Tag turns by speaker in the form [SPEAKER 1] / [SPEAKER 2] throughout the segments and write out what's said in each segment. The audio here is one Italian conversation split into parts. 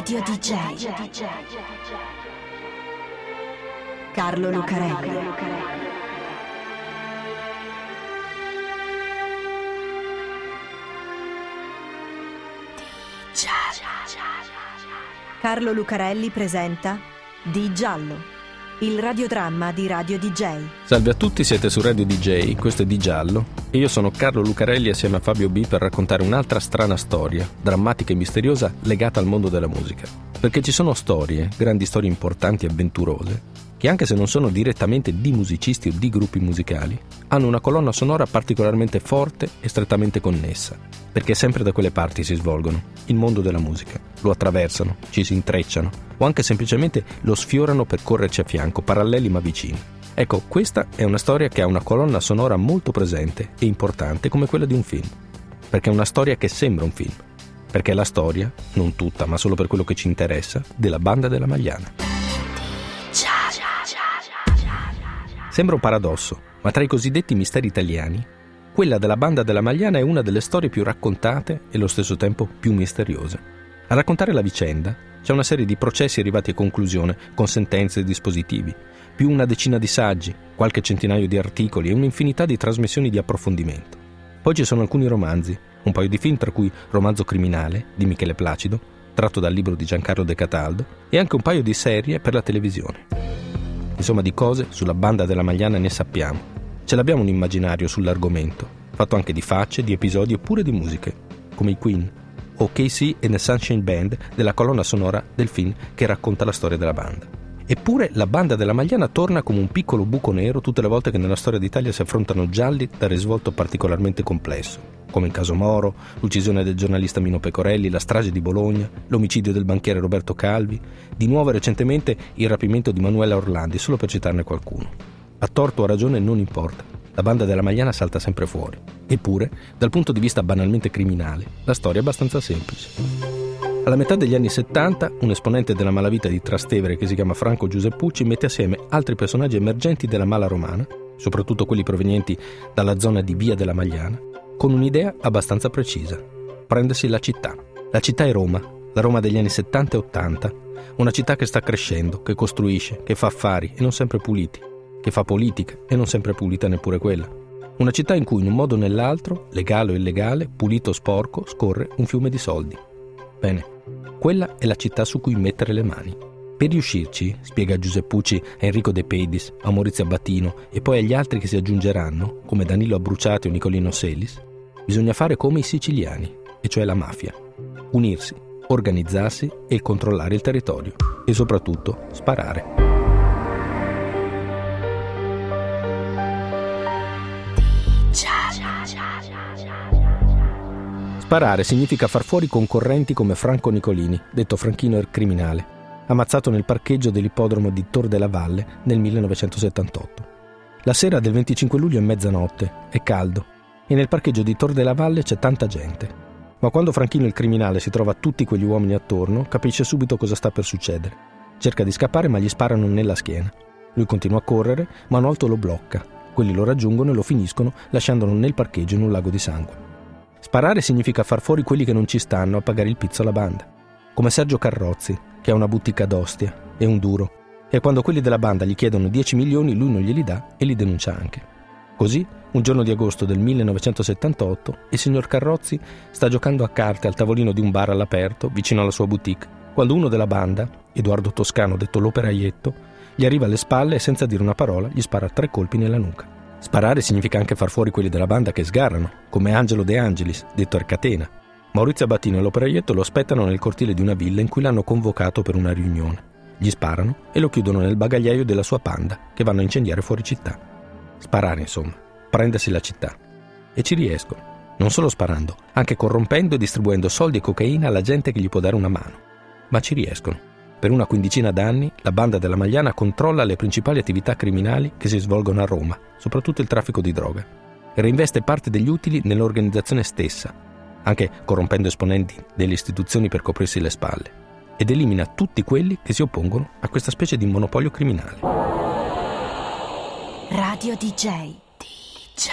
[SPEAKER 1] Radio DJ. Carlo Lucarelli. Carlo Lucarelli presenta Di Giallo, il radiodramma di Radio DJ.
[SPEAKER 2] Salve a tutti, siete su Radio DJ, questo è Di Giallo e io sono Carlo Lucarelli assieme a Fabio B per raccontare un'altra strana storia, drammatica e misteriosa, legata al mondo della musica. Perché ci sono storie, grandi storie importanti e avventurose, che anche se non sono direttamente di musicisti o di gruppi musicali, hanno una colonna sonora particolarmente forte e strettamente connessa, perché sempre da quelle parti si svolgono, il mondo della musica. Lo attraversano, ci si intrecciano, o anche semplicemente lo sfiorano per correrci a fianco, paralleli ma vicini. Ecco, questa è una storia che ha una colonna sonora molto presente e importante come quella di un film, perché è una storia che sembra un film, perché è la storia, non tutta, ma solo per quello che ci interessa, della banda della Magliana. Sembra un paradosso, ma tra i cosiddetti misteri italiani, quella della banda della Magliana è una delle storie più raccontate e allo stesso tempo più misteriose. A raccontare la vicenda c'è una serie di processi arrivati a conclusione con sentenze e dispositivi, più una decina di saggi, qualche centinaio di articoli e un'infinità di trasmissioni di approfondimento. Poi ci sono alcuni romanzi, un paio di film tra cui Romanzo criminale di Michele Placido, tratto dal libro di Giancarlo De Cataldo, e anche un paio di serie per la televisione. Insomma, di cose sulla banda della Magliana ne sappiamo. Ce l'abbiamo un immaginario sull'argomento, fatto anche di facce, di episodi e pure di musiche, come i Queen o Casey e the Sunshine Band della colonna sonora del film che racconta la storia della banda. Eppure la banda della Magliana torna come un piccolo buco nero tutte le volte che nella storia d'Italia si affrontano gialli da risvolto particolarmente complesso, come il caso Moro, l'uccisione del giornalista Mino Pecorelli, la strage di Bologna, l'omicidio del banchiere Roberto Calvi, di nuovo recentemente il rapimento di Manuela Orlandi, solo per citarne qualcuno. A torto o a ragione non importa, la banda della Magliana salta sempre fuori. Eppure, dal punto di vista banalmente criminale, la storia è abbastanza semplice. Alla metà degli anni 70, un esponente della malavita di Trastevere che si chiama Franco Giuseppucci mette assieme altri personaggi emergenti della mala romana, soprattutto quelli provenienti dalla zona di Via della Magliana, con un'idea abbastanza precisa, prendersi la città. La città è Roma, la Roma degli anni 70 e 80, una città che sta crescendo, che costruisce, che fa affari e non sempre puliti, che fa politica e non sempre pulita neppure quella. Una città in cui in un modo o nell'altro, legale o illegale, pulito o sporco, scorre un fiume di soldi. Bene, quella è la città su cui mettere le mani. Per riuscirci, spiega Giuseppucci a Enrico De Pedis, a Maurizio Abbatino e poi agli altri che si aggiungeranno, come Danilo Abbruciati o Nicolino Selis, Bisogna fare come i siciliani, e cioè la mafia. Unirsi, organizzarsi e controllare il territorio. E soprattutto sparare. Sparare significa far fuori concorrenti come Franco Nicolini, detto Franchino il criminale, ammazzato nel parcheggio dell'ippodromo di Tor della Valle nel 1978. La sera del 25 luglio è mezzanotte, è caldo e nel parcheggio di Tor della Valle c'è tanta gente. Ma quando Franchino il criminale si trova tutti quegli uomini attorno, capisce subito cosa sta per succedere. Cerca di scappare ma gli sparano nella schiena. Lui continua a correre, ma un alto lo blocca. Quelli lo raggiungono e lo finiscono, lasciandolo nel parcheggio in un lago di sangue. Sparare significa far fuori quelli che non ci stanno a pagare il pizzo alla banda. Come Sergio Carrozzi, che ha una boutique ad Ostia e un duro. E quando quelli della banda gli chiedono 10 milioni, lui non glieli dà e li denuncia anche. Così, un giorno di agosto del 1978, il signor Carrozzi sta giocando a carte al tavolino di un bar all'aperto, vicino alla sua boutique, quando uno della banda, Edoardo Toscano detto l'operaietto, gli arriva alle spalle e senza dire una parola gli spara tre colpi nella nuca. Sparare significa anche far fuori quelli della banda che sgarrano, come Angelo De Angelis, detto Arcatena. Maurizio Abatino e l'operaietto lo aspettano nel cortile di una villa in cui l'hanno convocato per una riunione. Gli sparano e lo chiudono nel bagagliaio della sua panda, che vanno a incendiare fuori città. Sparare, insomma, prendersi la città. E ci riescono. Non solo sparando, anche corrompendo e distribuendo soldi e cocaina alla gente che gli può dare una mano. Ma ci riescono. Per una quindicina d'anni la banda della Magliana controlla le principali attività criminali che si svolgono a Roma, soprattutto il traffico di droga, e reinveste parte degli utili nell'organizzazione stessa, anche corrompendo esponenti delle istituzioni per coprirsi le spalle, ed elimina tutti quelli che si oppongono a questa specie di monopolio criminale.
[SPEAKER 1] Radio DJ. DJ.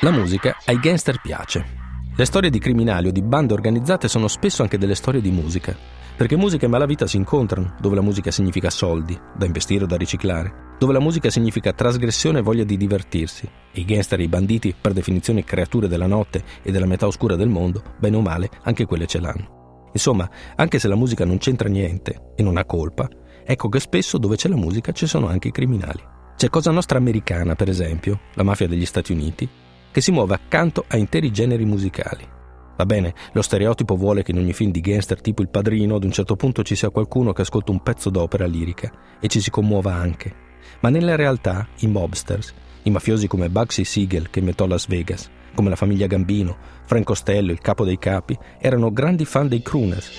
[SPEAKER 2] La musica ai gangster piace. Le storie di criminali o di bande organizzate sono spesso anche delle storie di musica, perché musica e malavita si incontrano, dove la musica significa soldi, da investire o da riciclare, dove la musica significa trasgressione e voglia di divertirsi, i gangster e i banditi, per definizione creature della notte e della metà oscura del mondo, bene o male, anche quelle ce l'hanno. Insomma, anche se la musica non c'entra niente e non ha colpa, ecco che spesso dove c'è la musica ci sono anche i criminali. C'è Cosa Nostra Americana, per esempio, la mafia degli Stati Uniti, che si muove accanto a interi generi musicali. Va bene, lo stereotipo vuole che in ogni film di gangster tipo Il Padrino ad un certo punto ci sia qualcuno che ascolta un pezzo d'opera lirica e ci si commuova anche. Ma nella realtà i mobsters, i mafiosi come Bugsy Siegel che inventò Las Vegas, come la famiglia Gambino, Frank Costello, il capo dei capi, erano grandi fan dei crooners,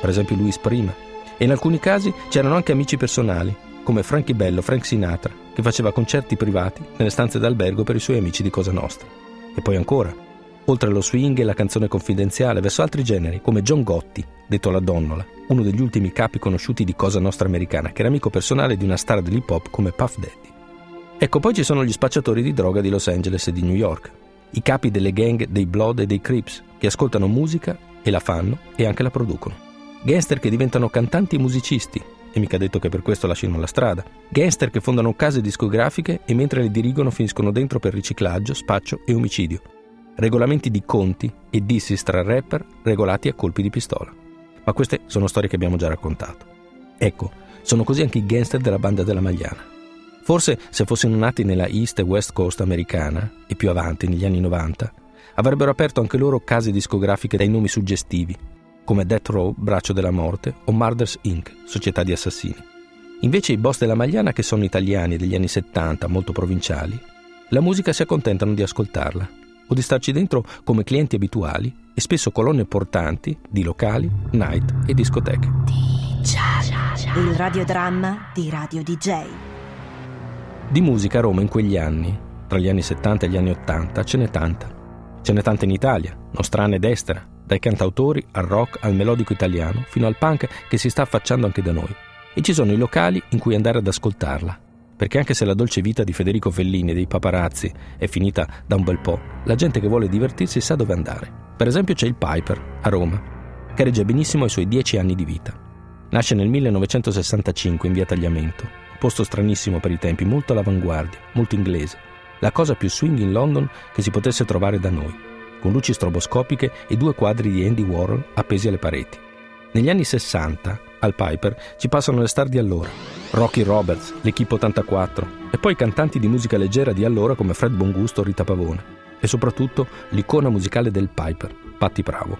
[SPEAKER 2] per esempio Luis Prima. E in alcuni casi c'erano anche amici personali, come Frankie Bello, Frank Sinatra, che faceva concerti privati nelle stanze d'albergo per i suoi amici di Cosa Nostra. E poi ancora, oltre allo swing e la canzone confidenziale, verso altri generi, come John Gotti, detto la Donnola, uno degli ultimi capi conosciuti di Cosa Nostra Americana, che era amico personale di una star dell'hip hop come Puff Daddy. Ecco, poi ci sono gli spacciatori di droga di Los Angeles e di New York, i capi delle gang dei Blood e dei Crips, che ascoltano musica e la fanno e anche la producono. Gangster che diventano cantanti e musicisti, e mica detto che per questo lasciano la strada. Gangster che fondano case discografiche e mentre le dirigono finiscono dentro per riciclaggio, spaccio e omicidio. Regolamenti di conti e dissis tra rapper regolati a colpi di pistola. Ma queste sono storie che abbiamo già raccontato. Ecco, sono così anche i gangster della banda della Magliana. Forse se fossero nati nella East e West Coast americana, e più avanti, negli anni 90, avrebbero aperto anche loro case discografiche dai nomi suggestivi, come Death Row, Braccio della Morte, o Murders Inc., società di assassini. Invece i boss della Magliana, che sono italiani degli anni 70, molto provinciali, la musica si accontentano di ascoltarla o di starci dentro come clienti abituali e spesso colonne portanti di locali, night e discoteche.
[SPEAKER 1] Il radiodramma di Radio DJ.
[SPEAKER 2] Di musica a Roma in quegli anni, tra gli anni 70 e gli anni 80, ce n'è tanta. Ce n'è tanta in Italia, nostrana ed estera, dai cantautori al rock al melodico italiano fino al punk che si sta affacciando anche da noi. E ci sono i locali in cui andare ad ascoltarla. Perché anche se la dolce vita di Federico Fellini e dei paparazzi è finita da un bel po', la gente che vuole divertirsi sa dove andare. Per esempio c'è il Piper a Roma, che regge benissimo i suoi dieci anni di vita. Nasce nel 1965 in via Tagliamento, un posto stranissimo per i tempi, molto all'avanguardia, molto inglese, la cosa più swing in London che si potesse trovare da noi con luci stroboscopiche e due quadri di Andy Warhol appesi alle pareti. Negli anni 60, al Piper, ci passano le star di allora, Rocky Roberts, l'Equipe 84, e poi cantanti di musica leggera di allora come Fred Bongusto o Rita Pavone, e soprattutto l'icona musicale del Piper, Patti Bravo.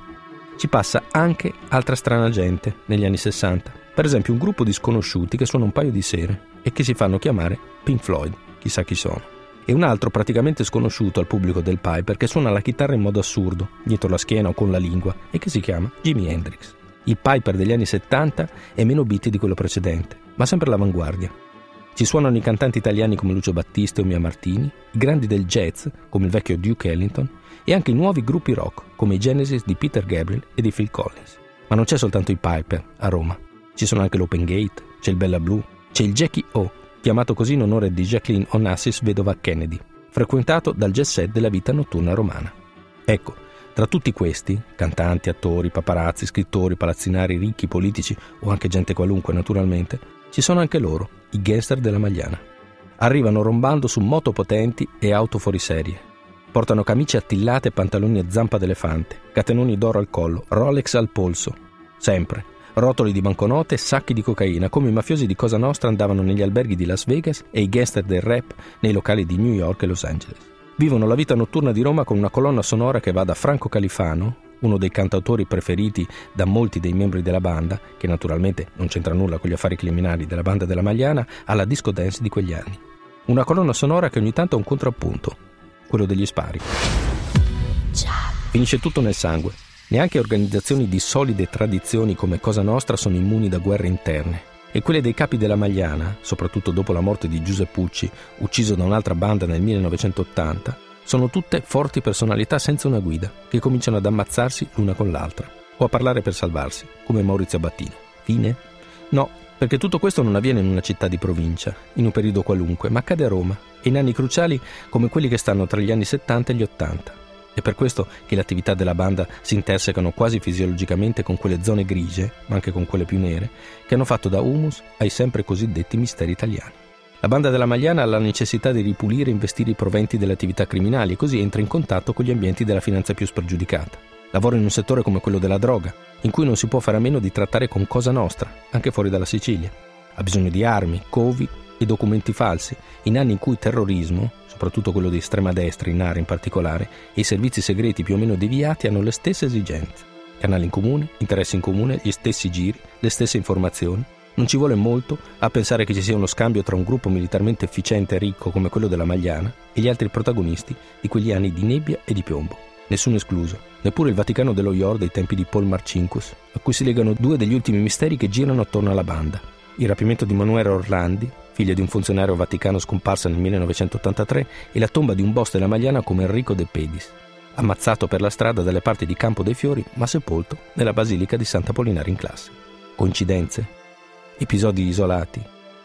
[SPEAKER 2] Ci passa anche altra strana gente negli anni 60, per esempio un gruppo di sconosciuti che suona un paio di sere e che si fanno chiamare Pink Floyd, chissà chi sono e un altro praticamente sconosciuto al pubblico del Piper che suona la chitarra in modo assurdo, dietro la schiena o con la lingua, e che si chiama Jimi Hendrix. Il Piper degli anni 70 è meno beat di quello precedente, ma sempre all'avanguardia. Ci suonano i cantanti italiani come Lucio Battista o Mia Martini, i grandi del jazz come il vecchio Duke Ellington e anche i nuovi gruppi rock come i Genesis di Peter Gabriel e di Phil Collins. Ma non c'è soltanto il Piper a Roma, ci sono anche l'Open Gate, c'è il Bella Blue, c'è il Jackie O chiamato così in onore di Jacqueline Onassis, vedova Kennedy, frequentato dal jet set della vita notturna romana. Ecco, tra tutti questi, cantanti, attori, paparazzi, scrittori, palazzinari, ricchi, politici o anche gente qualunque naturalmente, ci sono anche loro, i gangster della Magliana. Arrivano rombando su moto potenti e auto fuori serie. Portano camicie attillate e pantaloni a zampa d'elefante, catenoni d'oro al collo, Rolex al polso. Sempre, rotoli di banconote e sacchi di cocaina, come i mafiosi di Cosa Nostra andavano negli alberghi di Las Vegas e i gangster del rap nei locali di New York e Los Angeles. Vivono la vita notturna di Roma con una colonna sonora che va da Franco Califano, uno dei cantautori preferiti da molti dei membri della banda, che naturalmente non c'entra nulla con gli affari criminali della banda della Magliana, alla disco dance di quegli anni. Una colonna sonora che ogni tanto ha un contrappunto, quello degli spari. Finisce tutto nel sangue, Neanche organizzazioni di solide tradizioni come Cosa Nostra sono immuni da guerre interne. E quelle dei capi della Magliana, soprattutto dopo la morte di Giuseppucci, ucciso da un'altra banda nel 1980, sono tutte forti personalità senza una guida, che cominciano ad ammazzarsi l'una con l'altra, o a parlare per salvarsi, come Maurizio Battino. Fine? No, perché tutto questo non avviene in una città di provincia, in un periodo qualunque, ma accade a Roma, e in anni cruciali come quelli che stanno tra gli anni 70 e gli 80. È per questo che le attività della banda si intersecano quasi fisiologicamente con quelle zone grigie, ma anche con quelle più nere, che hanno fatto da humus ai sempre cosiddetti misteri italiani. La banda della Magliana ha la necessità di ripulire e investire i proventi delle attività criminali e così entra in contatto con gli ambienti della finanza più spregiudicata. Lavora in un settore come quello della droga, in cui non si può fare a meno di trattare con cosa nostra, anche fuori dalla Sicilia. Ha bisogno di armi, covi e documenti falsi, in anni in cui terrorismo, soprattutto quello di estrema destra in area in particolare, e i servizi segreti più o meno deviati hanno le stesse esigenze. Canali in comune, interessi in comune, gli stessi giri, le stesse informazioni, non ci vuole molto a pensare che ci sia uno scambio tra un gruppo militarmente efficiente e ricco come quello della Magliana e gli altri protagonisti di quegli anni di nebbia e di piombo. Nessuno escluso, neppure il Vaticano dello Ior dei tempi di Paul Marcinkus, a cui si legano due degli ultimi misteri che girano attorno alla banda. Il rapimento di Manuela Orlandi, figlia di un funzionario vaticano scomparsa nel 1983, e la tomba di un boss della Magliana come Enrico De Pedis, ammazzato per la strada dalle parti di Campo dei Fiori, ma sepolto nella Basilica di Santa Polinare in classe. Coincidenze? episodi isolati,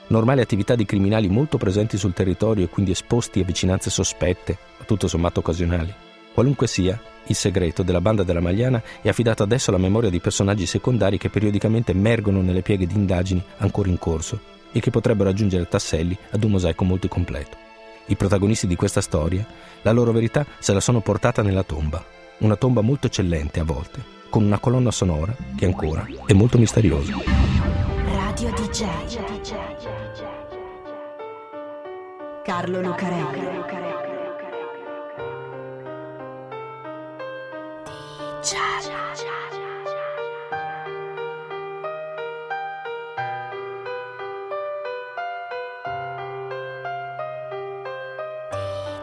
[SPEAKER 2] normali attività di criminali molto presenti sul territorio e quindi esposti a vicinanze sospette, ma tutto sommato occasionali. Qualunque sia, il segreto della banda della Magliana è affidato adesso alla memoria di personaggi secondari che periodicamente emergono nelle pieghe di indagini ancora in corso e che potrebbero aggiungere tasselli ad un mosaico molto completo. I protagonisti di questa storia, la loro verità se la sono portata nella tomba, una tomba molto eccellente a volte, con una colonna sonora che ancora è molto misteriosa.
[SPEAKER 1] Radio DJ. Carlo Lucarelli. DJ.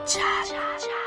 [SPEAKER 1] 恰恰恰